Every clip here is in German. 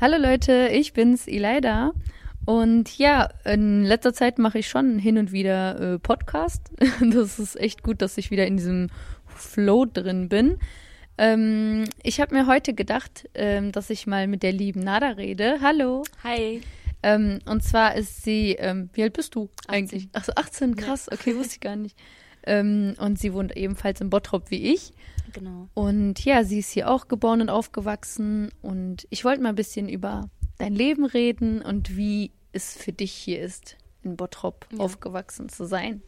Hallo Leute, ich bin's, Elida. Und ja, in letzter Zeit mache ich schon hin und wieder äh, Podcast. Das ist echt gut, dass ich wieder in diesem Flow drin bin. Ähm, ich habe mir heute gedacht, ähm, dass ich mal mit der lieben Nada rede. Hallo. Hi. Ähm, und zwar ist sie, ähm, wie alt bist du 18. eigentlich? Achso, 18, krass, okay, wusste ich gar nicht. Ähm, und sie wohnt ebenfalls in Bottrop wie ich. Genau. Und ja, sie ist hier auch geboren und aufgewachsen. Und ich wollte mal ein bisschen über dein Leben reden und wie es für dich hier ist, in Bottrop Ja. aufgewachsen zu sein.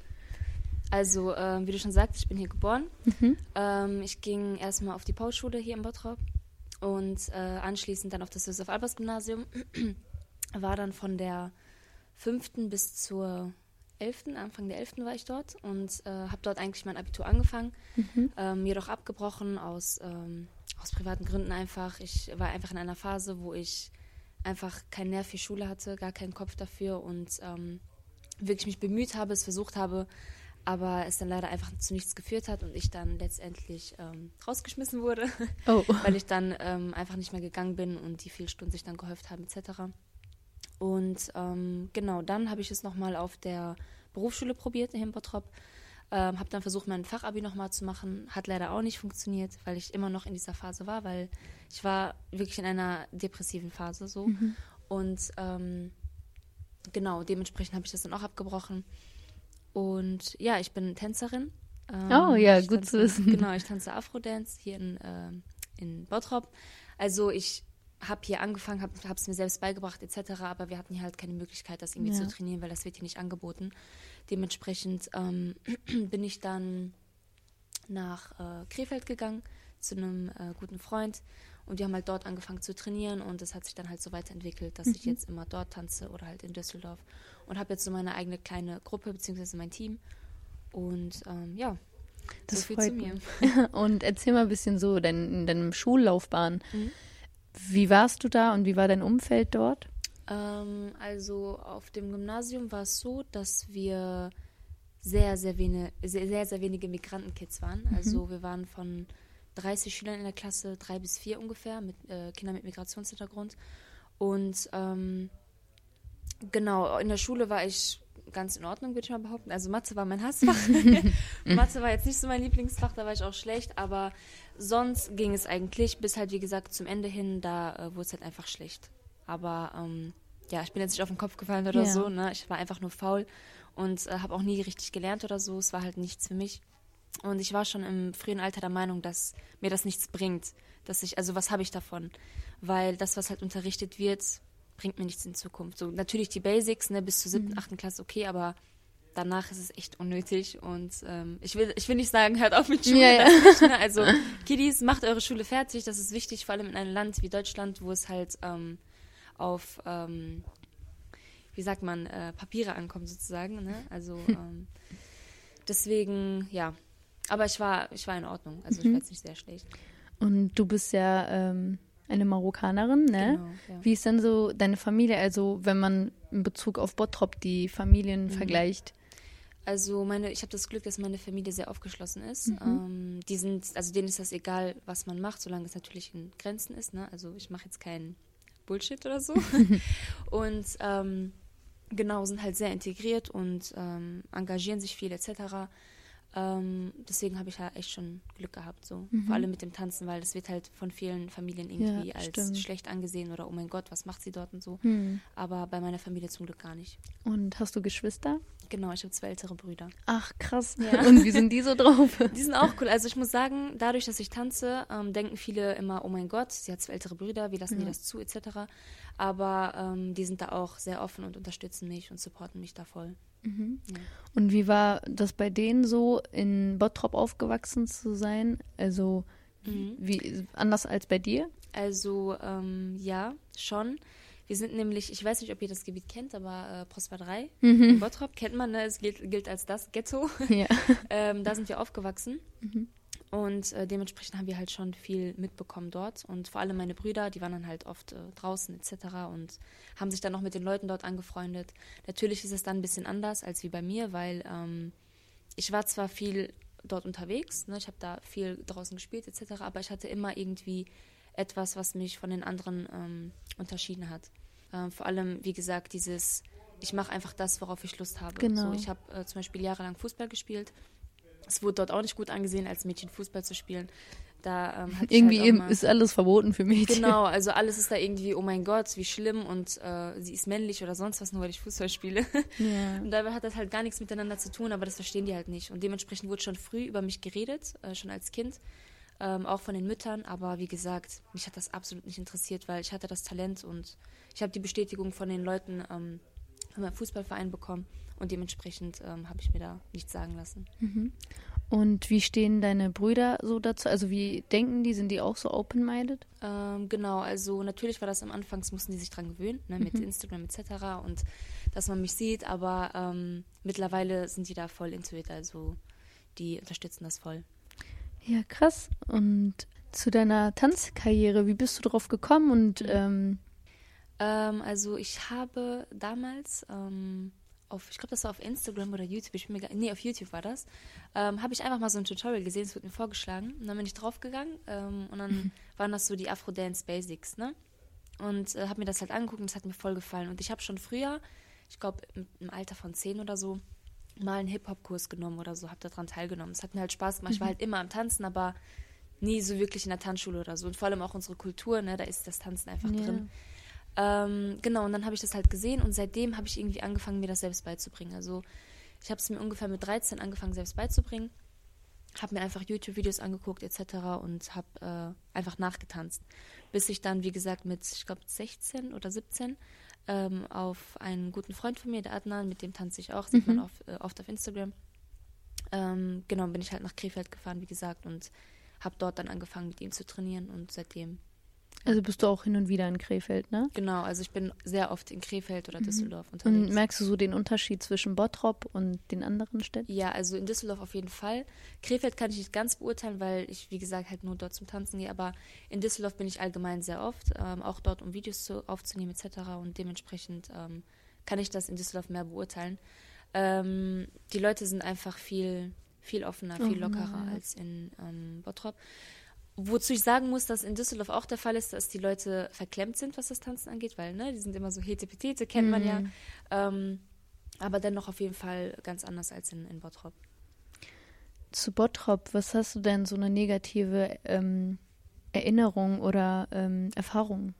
Also, ähm, wie du schon sagst, ich bin hier geboren. Mhm. Ähm, ich ging erstmal auf die Paulschule hier in Bottrop und äh, anschließend dann auf das Josef-Albers-Gymnasium. War dann von der fünften bis zur elften, Anfang der elften war ich dort und äh, habe dort eigentlich mein Abitur angefangen, ähm, jedoch abgebrochen aus, ähm, aus privaten Gründen einfach. Ich war einfach in einer Phase, wo ich einfach keinen Nerv für Schule hatte, gar keinen Kopf dafür und ähm, wirklich mich bemüht habe, es versucht habe, aber es dann leider einfach zu nichts geführt hat und ich dann letztendlich ähm, rausgeschmissen wurde, Oh. weil ich dann ähm, einfach nicht mehr gegangen bin und die vielen Stunden sich dann gehäuft haben etc. Und ähm, genau, dann habe ich es nochmal auf der Berufsschule probiert hier in Bottrop. Ähm, habe dann versucht, mein Fachabi nochmal zu machen. Hat leider auch nicht funktioniert, weil ich immer noch in dieser Phase war, weil ich war wirklich in einer depressiven Phase so. Und ähm, genau, dementsprechend habe ich das dann auch abgebrochen. Und ja, ich bin Tänzerin. Ähm, Oh, ja, gut tanze, zu wissen. Genau, ich tanze Afro-Dance hier in, ähm, in Bottrop. Also ich habe hier angefangen, habe es mir selbst beigebracht etc., aber wir hatten hier halt keine Möglichkeit, das irgendwie Ja. zu trainieren, weil das wird hier nicht angeboten. Dementsprechend ähm, bin ich dann nach äh, Krefeld gegangen zu einem äh, guten Freund und wir haben halt dort angefangen zu trainieren und es hat sich dann halt so weiterentwickelt, dass Mhm. ich jetzt immer dort tanze oder halt in Düsseldorf und habe jetzt so meine eigene kleine Gruppe beziehungsweise mein Team und ähm, ja, Das so viel freut zu mir. mich. Und erzähl mal ein bisschen so dein, in deinem Schullaufbahn. Mhm. Wie warst du da und wie war dein Umfeld dort? Ähm, also auf dem Gymnasium war es so, dass wir sehr, sehr, wenige, sehr, sehr, sehr wenige Migrantenkids waren. Also wir waren von 30 Schülern in der Klasse, drei bis vier ungefähr, mit äh, Kindern mit Migrationshintergrund. Und ähm, genau, in der Schule war ich ganz in Ordnung, würde ich mal behaupten. Also Mathe war mein Hassfach. Mathe war jetzt nicht so mein Lieblingsfach, da war ich auch schlecht, aber sonst ging es eigentlich, bis halt wie gesagt zum Ende hin, da äh, wurde es halt einfach schlecht. Aber ähm, ja, ich bin jetzt nicht auf den Kopf gefallen oder Ja. so, ne? Ich war einfach nur faul und äh, habe auch nie richtig gelernt oder so. Es war halt nichts für mich. Und ich war schon im frühen Alter der Meinung, dass mir das nichts bringt. Dass ich, also was habe ich davon? Weil das, was halt unterrichtet wird, bringt mir nichts in Zukunft. So natürlich die Basics, ne, bis zur Mhm. siebten, achten Klasse, okay, aber danach ist es echt unnötig. Und ähm, ich will, ich will nicht sagen, hört auf mit Schule. Ja, ja. nicht, ne? Also Kiddies, macht eure Schule fertig. Das ist wichtig, vor allem in einem Land wie Deutschland, wo es halt ähm, auf ähm, wie sagt man, äh, Papiere ankommen sozusagen. Ne? Also ähm, deswegen, ja. Aber ich war, ich war in Ordnung. Also ich war jetzt nicht sehr schlecht. Und du bist ja ähm, eine Marokkanerin, ne? Genau, ja. Wie ist denn so deine Familie, also wenn man in Bezug auf Bottrop die Familien Mhm. vergleicht? Also meine, ich habe das Glück, dass meine Familie sehr aufgeschlossen ist. Mhm. Ähm, die sind, also denen ist das egal, was man macht, solange es natürlich in Grenzen ist. Ne? Also ich mache jetzt keinen Bullshit oder so. und ähm, genau, sind halt sehr integriert und ähm, engagieren sich viel etc. Ähm, deswegen habe ich ja echt schon Glück gehabt, so. Vor allem mit dem Tanzen, weil das wird halt von vielen Familien irgendwie Mhm. Ja, als stimmt. schlecht angesehen oder oh mein Gott, was macht sie dort und so. Hm. Aber bei meiner Familie zum Glück gar nicht. Und hast du Geschwister? Genau, ich habe zwei ältere Brüder. Ach, krass. Ja. Und wie sind die so drauf? Die sind auch cool. Also ich muss sagen, dadurch, dass ich tanze, ähm, denken viele immer, oh mein Gott, sie hat zwei ältere Brüder, wie lassen die das zu, etc. Aber ähm, die sind da auch sehr offen und unterstützen mich und supporten mich da voll. Ja. Und wie war das bei denen so, in Bottrop aufgewachsen zu sein? Also Mhm. wie anders als bei dir? Also ähm, ja, schon. Wir sind nämlich, ich weiß nicht, ob ihr das Gebiet kennt, aber äh, Prosper 3 in Bottrop kennt man, ne? es gilt, gilt als das Ghetto. Ja. ähm, da sind wir aufgewachsen. Und äh, dementsprechend haben wir halt schon viel mitbekommen dort. Und vor allem meine Brüder, die waren dann halt oft äh, draußen etc. und haben sich dann noch mit den Leuten dort angefreundet. Natürlich ist es dann ein bisschen anders als wie bei mir, weil ähm, ich war zwar viel dort unterwegs, ne? ich habe da viel draußen gespielt etc., aber ich hatte immer irgendwie etwas, was mich von den anderen ähm, unterschieden hat. Ähm, vor allem, wie gesagt, dieses, ich mache einfach das, worauf ich Lust habe. Genau. So, ich habe äh, zum Beispiel jahrelang Fußball gespielt. Es wurde dort auch nicht gut angesehen, als Mädchen Fußball zu spielen. Da, ähm, ich Irgendwie halt eben mal- ist alles verboten für Mädchen. Genau, also alles ist da irgendwie, oh mein Gott, wie schlimm und äh, sie ist männlich oder sonst was, nur weil ich Fußball spiele. Ja. Und dabei hat das halt gar nichts miteinander zu tun, aber das verstehen die halt nicht. Und dementsprechend wurde schon früh über mich geredet, äh, schon als Kind, ähm, auch von den Müttern. Aber wie gesagt, mich hat das absolut nicht interessiert, weil ich hatte das Talent und ich habe die Bestätigung von den Leuten ähm, von meinem Fußballverein bekommen. Und dementsprechend ähm, habe ich mir da nichts sagen lassen. Und wie stehen deine Brüder so dazu? Also wie denken die? Sind die auch so open-minded? Ähm, genau, also natürlich war das am Anfang, mussten die sich dran gewöhnen, ne, mit Instagram etc. und dass man mich sieht, aber ähm, mittlerweile sind die da voll into it, also die unterstützen das voll. Ja, krass. Und zu deiner Tanzkarriere, wie bist du drauf gekommen? Und ähm, Ähm, also ich habe damals ähm, auf, ich glaube, das war auf Instagram oder YouTube, ich bin mir gar, nee, auf YouTube war das, ähm, habe ich einfach mal so ein Tutorial gesehen, es wurde mir vorgeschlagen und dann bin ich draufgegangen ähm, und dann waren das so die Afro-Dance Basics, ne? Und äh, habe mir das halt angeguckt und es hat mir voll gefallen. Und ich habe schon früher, ich glaube im, im Alter von zehn oder so, mal einen Hip-Hop-Kurs genommen oder so, habe daran teilgenommen. Es hat mir halt Spaß gemacht. Ich war halt immer am Tanzen, aber nie so wirklich in der Tanzschule oder so. Und vor allem auch unsere Kultur, ne, da ist das Tanzen einfach Ja. drin. Ähm, genau, und dann habe ich das halt gesehen und seitdem habe ich irgendwie angefangen, mir das selbst beizubringen. Also ich habe es mir ungefähr mit 13 angefangen, selbst beizubringen. Habe mir einfach YouTube-Videos angeguckt etc. und habe äh, einfach nachgetanzt. Bis ich dann, wie gesagt, mit, ich glaube, 16 oder 17 ähm, auf einen guten Freund von mir, der Adnan, mit dem tanze ich auch, sieht man auf, äh, oft auf Instagram. Ähm, genau, bin ich halt nach Krefeld gefahren, wie gesagt, und habe dort dann angefangen, mit ihm zu trainieren und seitdem also bist du auch hin und wieder in Krefeld, ne? Genau, also ich bin sehr oft in Krefeld oder Düsseldorf Und unterwegs. merkst du so den Unterschied zwischen Bottrop und den anderen Städten? ja, also in Düsseldorf auf jeden Fall. Krefeld kann ich nicht ganz beurteilen, weil ich, wie gesagt, halt nur dort zum Tanzen gehe. Aber in Düsseldorf bin ich allgemein sehr oft, ähm, auch dort, um Videos zu, aufzunehmen etc. Und dementsprechend ähm, kann ich das in Düsseldorf mehr beurteilen. Ähm, die Leute sind einfach viel, viel offener, viel Oh, lockerer ja. als in ähm, Bottrop. Wozu ich sagen muss, dass in Düsseldorf auch der Fall ist, dass die Leute verklemmt sind, was das Tanzen angeht, weil ne, die sind immer so hetepetete, kennt man ja. Mhm. Ähm, aber dennoch auf jeden Fall ganz anders als in, in Bottrop. Zu Bottrop, was hast du denn so eine negative ähm, Erinnerung oder ähm, Erfahrung?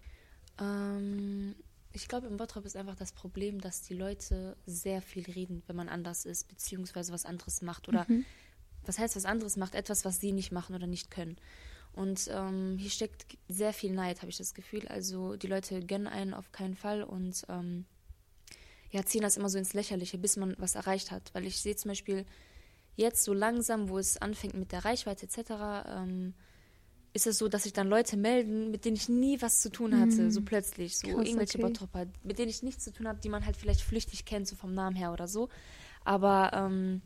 Ähm, ich glaube, in Bottrop ist einfach das Problem, dass die Leute sehr viel reden, wenn man anders ist, beziehungsweise was anderes macht. Oder was heißt was anderes macht? Etwas, was sie nicht machen oder nicht können. Und ähm, hier steckt sehr viel Neid, habe ich das Gefühl. Also die Leute gönnen einen auf keinen Fall und ähm, ja, ziehen das immer so ins Lächerliche, bis man was erreicht hat. Weil ich sehe zum Beispiel jetzt so langsam, wo es anfängt mit der Reichweite etc., ähm, ist es so, dass sich dann Leute melden, mit denen ich nie was zu tun hatte, so plötzlich. So Krass, irgendwelche okay. Bottropper, mit denen ich nichts zu tun habe, die man halt vielleicht flüchtig kennt, so vom Namen her oder so. Aber ähm,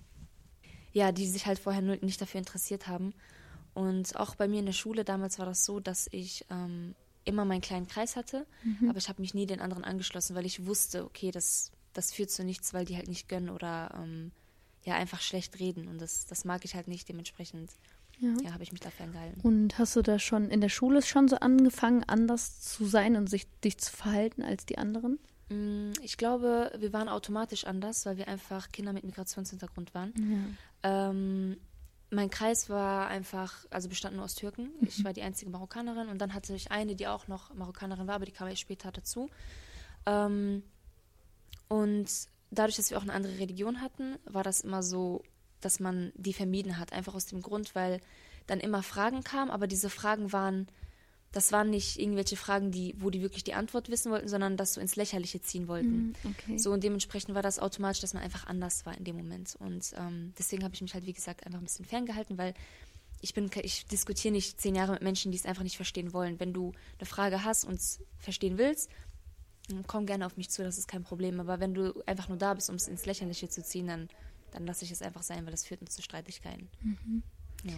ja, die sich halt vorher nicht dafür interessiert haben. Und auch bei mir in der Schule damals war das so, dass ich ähm, immer meinen kleinen Kreis hatte, aber ich habe mich nie den anderen angeschlossen, weil ich wusste, okay, das, das führt zu nichts, weil die halt nicht gönnen oder ähm, ja einfach schlecht reden. Und das, das mag ich halt nicht. Dementsprechend Ja. ja, habe ich mich da ferngehalten. Und hast du da schon in der Schule schon so angefangen, anders zu sein und sich dich zu verhalten als die anderen? Mm, Ich glaube, wir waren automatisch anders, weil wir einfach Kinder mit Migrationshintergrund waren. Ähm, mein Kreis war einfach, also bestand nur aus Türken. Ich war die einzige Marokkanerin und dann hatte ich eine, die auch noch Marokkanerin war, aber die kam erst später dazu. Ähm, und dadurch, dass wir auch eine andere Religion hatten, war das immer so, dass man die vermieden hat. Einfach aus dem Grund, weil dann immer Fragen kamen, aber diese Fragen waren, das waren nicht irgendwelche Fragen, die, wo die wirklich die Antwort wissen wollten, sondern das so ins Lächerliche ziehen wollten. Okay. So und dementsprechend war das automatisch, dass man einfach anders war in dem Moment. Und ähm, deswegen habe ich mich halt, wie gesagt, einfach ein bisschen ferngehalten, weil ich bin, ich diskutiere nicht zehn Jahre mit Menschen, die es einfach nicht verstehen wollen. Wenn du eine Frage hast und es verstehen willst, dann komm gerne auf mich zu, das ist kein Problem. Aber wenn du einfach nur da bist, um es ins Lächerliche zu ziehen, dann, dann lasse ich es einfach sein, weil das führt uns zu Streitigkeiten. Ja.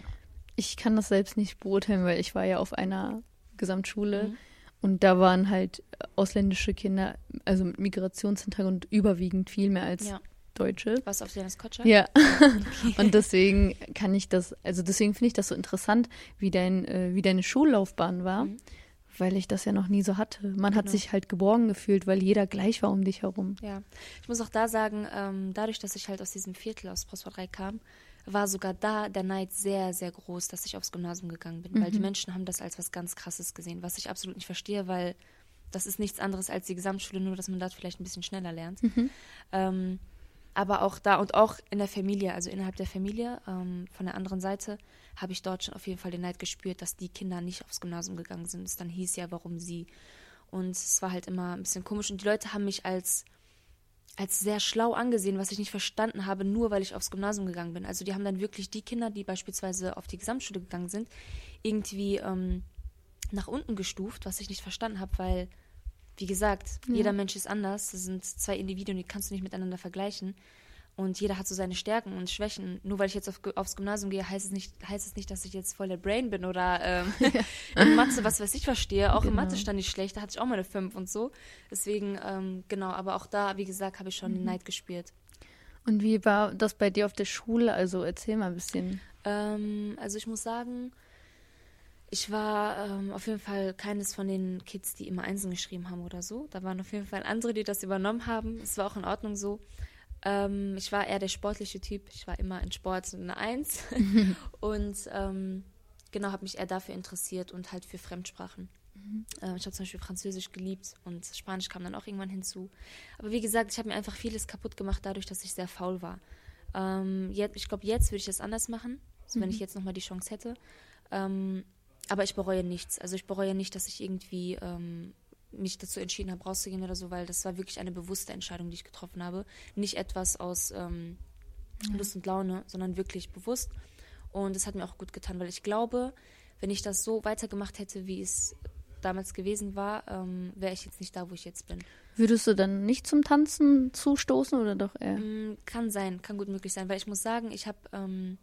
Ich kann das selbst nicht beurteilen, weil ich war ja auf einer Gesamtschule Mhm. und da waren halt ausländische Kinder, also mit Migrationshintergrund überwiegend viel mehr als Ja. Deutsche. Was auf Janis Kotscher? Ja. Und deswegen kann ich das, also deswegen finde ich das so interessant, wie dein, äh, wie deine Schullaufbahn war. Mhm. Weil ich das ja noch nie so hatte. Man hat Genau. sich halt geborgen gefühlt, weil jeder gleich war um dich herum. Ja, ich muss auch da sagen, ähm, dadurch, dass ich halt aus diesem Viertel aus Prosper 3 kam, war sogar da der Neid sehr, sehr groß, dass ich aufs Gymnasium gegangen bin, weil die Menschen haben das als was ganz Krasses gesehen, was ich absolut nicht verstehe, weil das ist nichts anderes als die Gesamtschule, nur dass man dort vielleicht ein bisschen schneller lernt. Ähm, aber auch da und auch in der Familie, also innerhalb der Familie, ähm, von der anderen Seite, habe ich dort schon auf jeden Fall den Neid gespürt, dass die Kinder nicht aufs Gymnasium gegangen sind. Es dann hieß ja, warum sie. Und es war halt immer ein bisschen komisch. Und die Leute haben mich als, als sehr schlau angesehen, was ich nicht verstanden habe, nur weil ich aufs Gymnasium gegangen bin. Also die haben dann wirklich die Kinder, die beispielsweise auf die Gesamtschule gegangen sind, irgendwie ähm, nach unten gestuft, was ich nicht verstanden habe, weil, wie gesagt, jeder Mensch ist anders. Das sind zwei Individuen, die kannst du nicht miteinander vergleichen. Und jeder hat so seine Stärken und Schwächen. Nur weil ich jetzt auf, aufs Gymnasium gehe, heißt es nicht, heißt es nicht, dass ich jetzt voll der Brain bin oder ähm, in Mathe, was weiß ich, verstehe. Auch in Genau. Mathe stand ich schlecht, da hatte ich auch mal eine 5 und so. Deswegen, ähm, genau, aber auch da, wie gesagt, habe ich schon den Neid gespürt. Und wie war das bei dir auf der Schule? Also erzähl mal ein bisschen. Ähm, also ich muss sagen, ich war ähm, auf jeden Fall keines von den Kids, die immer Einsen geschrieben haben oder so. Da waren auf jeden Fall andere, die das übernommen haben. Es war auch in Ordnung so. Ähm, ich war eher der sportliche Typ. Ich war immer in Sport eine Eins. und ähm, genau, habe mich eher dafür interessiert und halt für Fremdsprachen. Ähm, ich habe zum Beispiel Französisch geliebt und Spanisch kam dann auch irgendwann hinzu. Aber wie gesagt, ich habe mir einfach vieles kaputt gemacht, dadurch, dass ich sehr faul war. Ähm, jetzt, ich glaube, jetzt würde ich das anders machen, so wenn ich jetzt nochmal die Chance hätte. Ähm, aber ich bereue nichts. Also ich bereue nicht, dass ich irgendwie ähm, mich dazu entschieden habe, rauszugehen oder so, weil das war wirklich eine bewusste Entscheidung, die ich getroffen habe. Nicht etwas aus ähm, Lust und Laune, sondern wirklich bewusst. Und es hat mir auch gut getan, weil ich glaube, wenn ich das so weitergemacht hätte, wie es damals gewesen war, ähm, wäre ich jetzt nicht da, wo ich jetzt bin. Würdest du dann nicht zum Tanzen zustoßen oder doch eher? Mm, Kann sein, kann gut möglich sein, weil ich muss sagen, ich habe, ähm,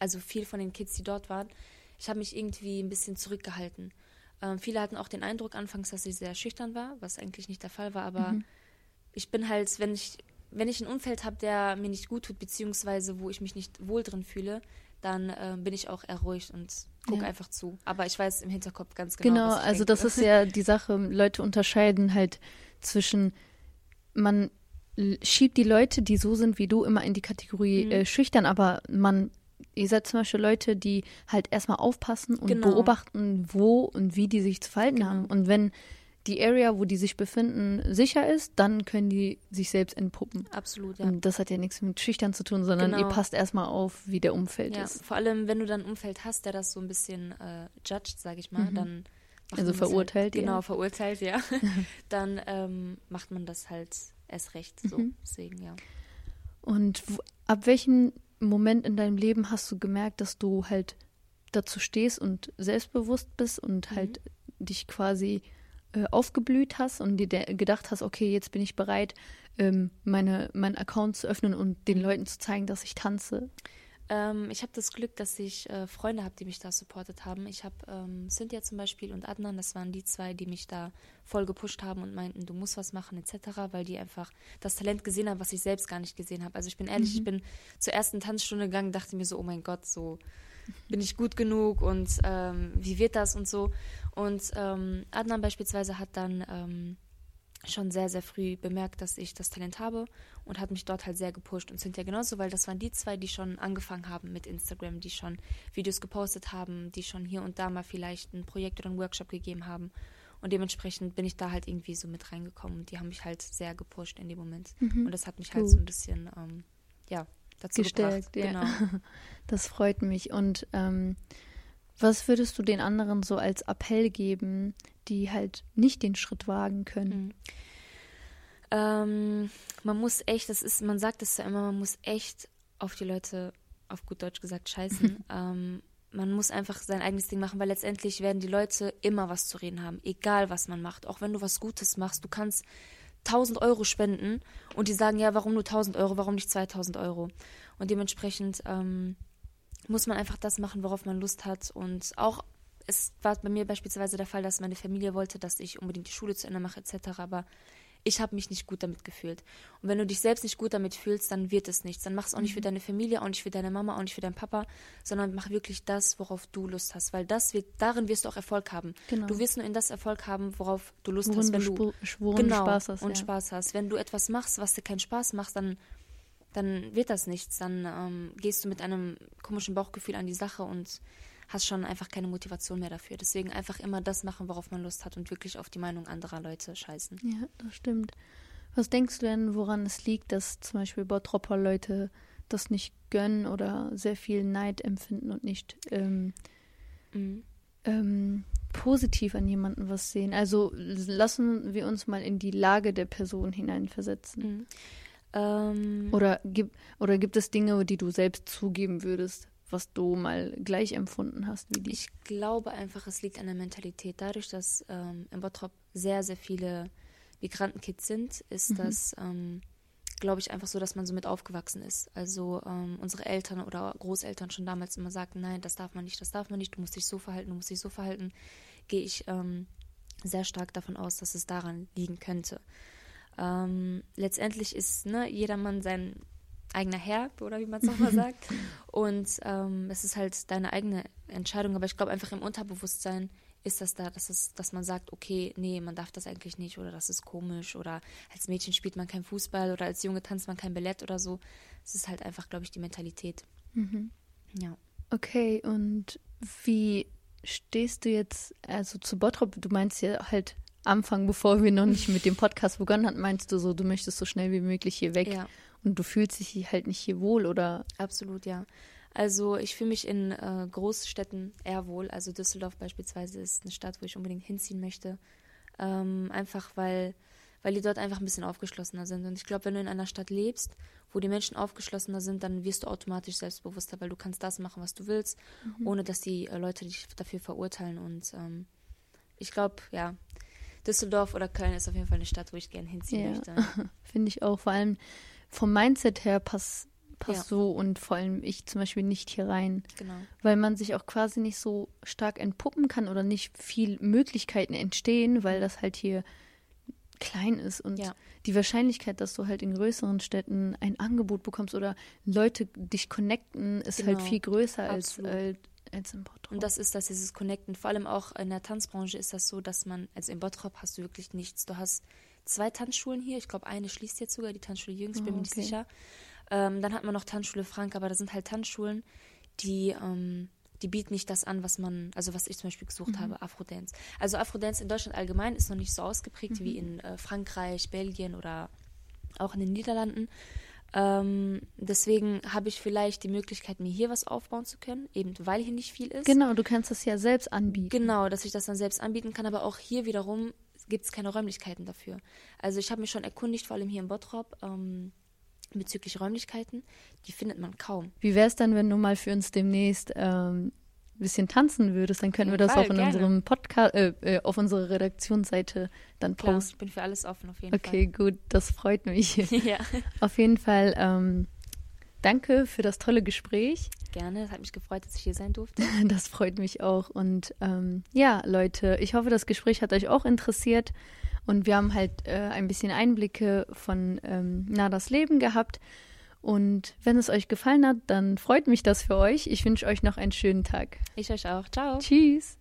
also viel von den Kids, die dort waren, ich habe mich irgendwie ein bisschen zurückgehalten. Ähm, viele hatten auch den Eindruck anfangs, dass ich sehr schüchtern war, was eigentlich nicht der Fall war, aber ich bin halt, wenn ich, wenn ich ein Umfeld habe, der mir nicht gut tut, beziehungsweise wo ich mich nicht wohl drin fühle, dann ähm, bin ich auch eher ruhig und gucke Ja. einfach zu. Aber ich weiß im Hinterkopf ganz genau. Genau, was ich also denke. das ist ja die Sache. Leute unterscheiden halt zwischen, man schiebt die Leute, die so sind wie du, immer in die Kategorie Mhm. äh, schüchtern, aber man, ihr seid zum Beispiel Leute, die halt erstmal aufpassen und Genau. beobachten, wo und wie die sich zu verhalten Genau. haben. Und wenn die Area, wo die sich befinden, sicher ist, dann können die sich selbst entpuppen. Absolut, ja. Und das hat ja nichts mit schüchtern zu tun, sondern Genau. ihr passt erstmal auf, wie der Umfeld Ja, ist. vor allem, wenn du dann ein Umfeld hast, der das so ein bisschen äh, judged, sage ich mal, dann macht Also verurteilt, halt, Genau, verurteilt, ja. dann ähm, macht man das halt erst recht so. Mhm. Deswegen, ja. Und ab welchem Moment in deinem Leben hast du gemerkt, dass du halt dazu stehst und selbstbewusst bist und Mhm. halt dich quasi äh, aufgeblüht hast und dir gedacht hast, okay, jetzt bin ich bereit, ähm, meine, meinen Account zu öffnen und den Leuten zu zeigen, dass ich tanze? Ähm, ich habe das Glück, dass ich äh, Freunde habe, die mich da supportet haben. Ich habe ähm, Cynthia zum Beispiel und Adnan, das waren die zwei, die mich da voll gepusht haben und meinten, du musst was machen etc., weil die einfach das Talent gesehen haben, was ich selbst gar nicht gesehen habe. Also ich bin ehrlich, ich bin zur ersten Tanzstunde gegangen, dachte mir so, oh mein Gott, so bin ich gut genug und ähm, wie wird das und so. Und ähm, Adnan beispielsweise hat dann ähm, schon sehr, sehr früh bemerkt, dass ich das Talent habe und hat mich dort halt sehr gepusht. Und Cynthia genauso, weil das waren die zwei, die schon angefangen haben mit Instagram, die schon Videos gepostet haben, die schon hier und da mal vielleicht ein Projekt oder einen Workshop gegeben haben. Und dementsprechend bin ich da halt irgendwie so mit reingekommen und die haben mich halt sehr gepusht in dem Moment. Und das hat mich halt Gut. so ein bisschen, ähm, ja, dazu Gestärkt, gebracht. ja. Genau. Das freut mich. Und ähm, was würdest du den anderen so als Appell geben, die halt nicht den Schritt wagen können? Mhm. Ähm, man muss echt, das ist, man sagt es ja immer, man muss echt auf die Leute, auf gut Deutsch gesagt, scheißen. ähm, man muss einfach sein eigenes Ding machen, weil letztendlich werden die Leute immer was zu reden haben, egal was man macht. Auch wenn du was Gutes machst, du kannst 1000 Euro spenden und die sagen, ja, warum nur 1000 Euro, warum nicht 2000 Euro? Und dementsprechend ähm, muss man einfach das machen, worauf man Lust hat. Und auch, es war bei mir beispielsweise der Fall, dass meine Familie wollte, dass ich unbedingt die Schule zu Ende mache, etc. Aber ich habe mich nicht gut damit gefühlt. Und wenn du dich selbst nicht gut damit fühlst, dann wird es nichts. Dann mach es auch nicht für Mhm. deine Familie, auch nicht für deine Mama, auch nicht für deinen Papa, sondern mach wirklich das, worauf du Lust hast, weil das wird, darin wirst du auch Erfolg haben. Genau. Du wirst nur in das Erfolg haben, worauf du Lust Worin hast, wenn du du Spaß hast, und ja. Spaß hast. Wenn du etwas machst, was dir keinen Spaß macht, dann dann wird das nichts. Dann ähm, gehst du mit einem komischen Bauchgefühl an die Sache und hast schon einfach keine Motivation mehr dafür. Deswegen einfach immer das machen, worauf man Lust hat und wirklich auf die Meinung anderer Leute scheißen. Ja, das stimmt. Was denkst du denn, woran es liegt, dass zum Beispiel Bottropper Leute das nicht gönnen oder sehr viel Neid empfinden und nicht ähm, Mhm. ähm, positiv an jemanden was sehen? Also lassen wir uns mal in die Lage der Person hineinversetzen. Mhm. Ähm, Oder, gibt, oder gibt es Dinge, die du selbst zugeben würdest, was du mal gleich empfunden hast wie die? Ich glaube einfach, es liegt an der Mentalität. Dadurch, dass ähm, in Bottrop sehr, sehr viele Migrantenkids sind, ist Mhm. das, ähm, glaube ich, einfach so, dass man so mit aufgewachsen ist. Also ähm, unsere Eltern oder Großeltern schon damals immer sagten, nein, das darf man nicht, das darf man nicht, du musst dich so verhalten, du musst dich so verhalten, gehe ich ähm, sehr stark davon aus, dass es daran liegen könnte. Ähm, letztendlich ist ne, jedermann sein eigener Herr, oder wie man es nochmal sagt. Und ähm, es ist halt deine eigene Entscheidung. Aber ich glaube einfach im Unterbewusstsein ist das da, dass, es, dass man sagt, okay, nee, man darf das eigentlich nicht oder das ist komisch oder als Mädchen spielt man kein Fußball oder als Junge tanzt man kein Ballett oder so. Es ist halt einfach, glaube ich, die Mentalität. Mhm. Ja. Okay, und wie stehst du jetzt also zu Bottrop? Du meinst ja halt Anfang, bevor wir noch nicht mit dem Podcast begonnen hatten, meinst du so, du möchtest so schnell wie möglich hier weg Ja, und du fühlst dich halt nicht hier wohl oder absolut, ja. Also ich fühle mich in äh, Großstädten eher wohl. Also Düsseldorf beispielsweise ist eine Stadt, wo ich unbedingt hinziehen möchte. Ähm, einfach weil, weil die dort einfach ein bisschen aufgeschlossener sind. Und ich glaube, wenn du in einer Stadt lebst, wo die Menschen aufgeschlossener sind, dann wirst du automatisch selbstbewusster, weil du kannst das machen, was du willst, ohne dass die äh, Leute dich dafür verurteilen. Und ähm, ich glaube, ja, Düsseldorf oder Köln ist auf jeden Fall eine Stadt, wo ich gerne hinziehen Ja. möchte. finde ich auch, vor allem vom Mindset her passt passt Ja. so und vor allem ich zum Beispiel nicht hier rein, Genau. weil man sich auch quasi nicht so stark entpuppen kann oder nicht viel Möglichkeiten entstehen, weil das halt hier klein ist und Ja. die Wahrscheinlichkeit, dass du halt in größeren Städten ein Angebot bekommst oder Leute dich connecten, ist halt Genau. viel größer als, Absolut. als, als in Bottrop. Und das ist das, dieses Connecten. Vor allem auch in der Tanzbranche ist das so, dass man, also in Bottrop hast du wirklich nichts. Du hast zwei Tanzschulen hier. Ich glaube, eine schließt jetzt sogar, die Tanzschule Jürgens, ich bin Oh, mir nicht okay. sicher. Ähm, dann hat man noch Tanzschule Frank, aber das sind halt Tanzschulen, die, ähm, die bieten nicht das an, was man, also was ich zum Beispiel gesucht Mhm. habe, Afrodance. Also Afrodance in Deutschland allgemein ist noch nicht so ausgeprägt Mhm. wie in äh, Frankreich, Belgien oder auch in den Niederlanden. Ähm, deswegen habe ich vielleicht die Möglichkeit, mir hier was aufbauen zu können, eben weil hier nicht viel ist. genau, du kannst das ja selbst anbieten. Genau, dass ich das dann selbst anbieten kann, aber auch hier wiederum gibt es keine Räumlichkeiten dafür. Also ich habe mich schon erkundigt, vor allem hier in Bottrop, ähm, bezüglich Räumlichkeiten. Die findet man kaum. Wie wäre es dann, wenn du mal für uns demnächst ähm, bisschen tanzen würdest? Dann könnten wir das Fall, auch in gerne. unserem Podcast, äh, äh, auf unserer Redaktionsseite dann Klar, posten. ich bin für alles offen auf jeden Okay, gut, das freut mich. Fall. ja, auf jeden Fall ähm, danke für das tolle Gespräch. gerne. Es hat mich gefreut, dass ich hier sein durfte. Das freut mich auch. Und ähm, ja, Leute, ich hoffe, das Gespräch hat euch auch interessiert. Und wir haben halt äh, ein bisschen Einblicke von ähm, Nadas Leben gehabt. Und wenn es euch gefallen hat, dann freut mich das für euch. Ich wünsche euch noch einen schönen Tag. Ich euch auch. Ciao. Tschüss.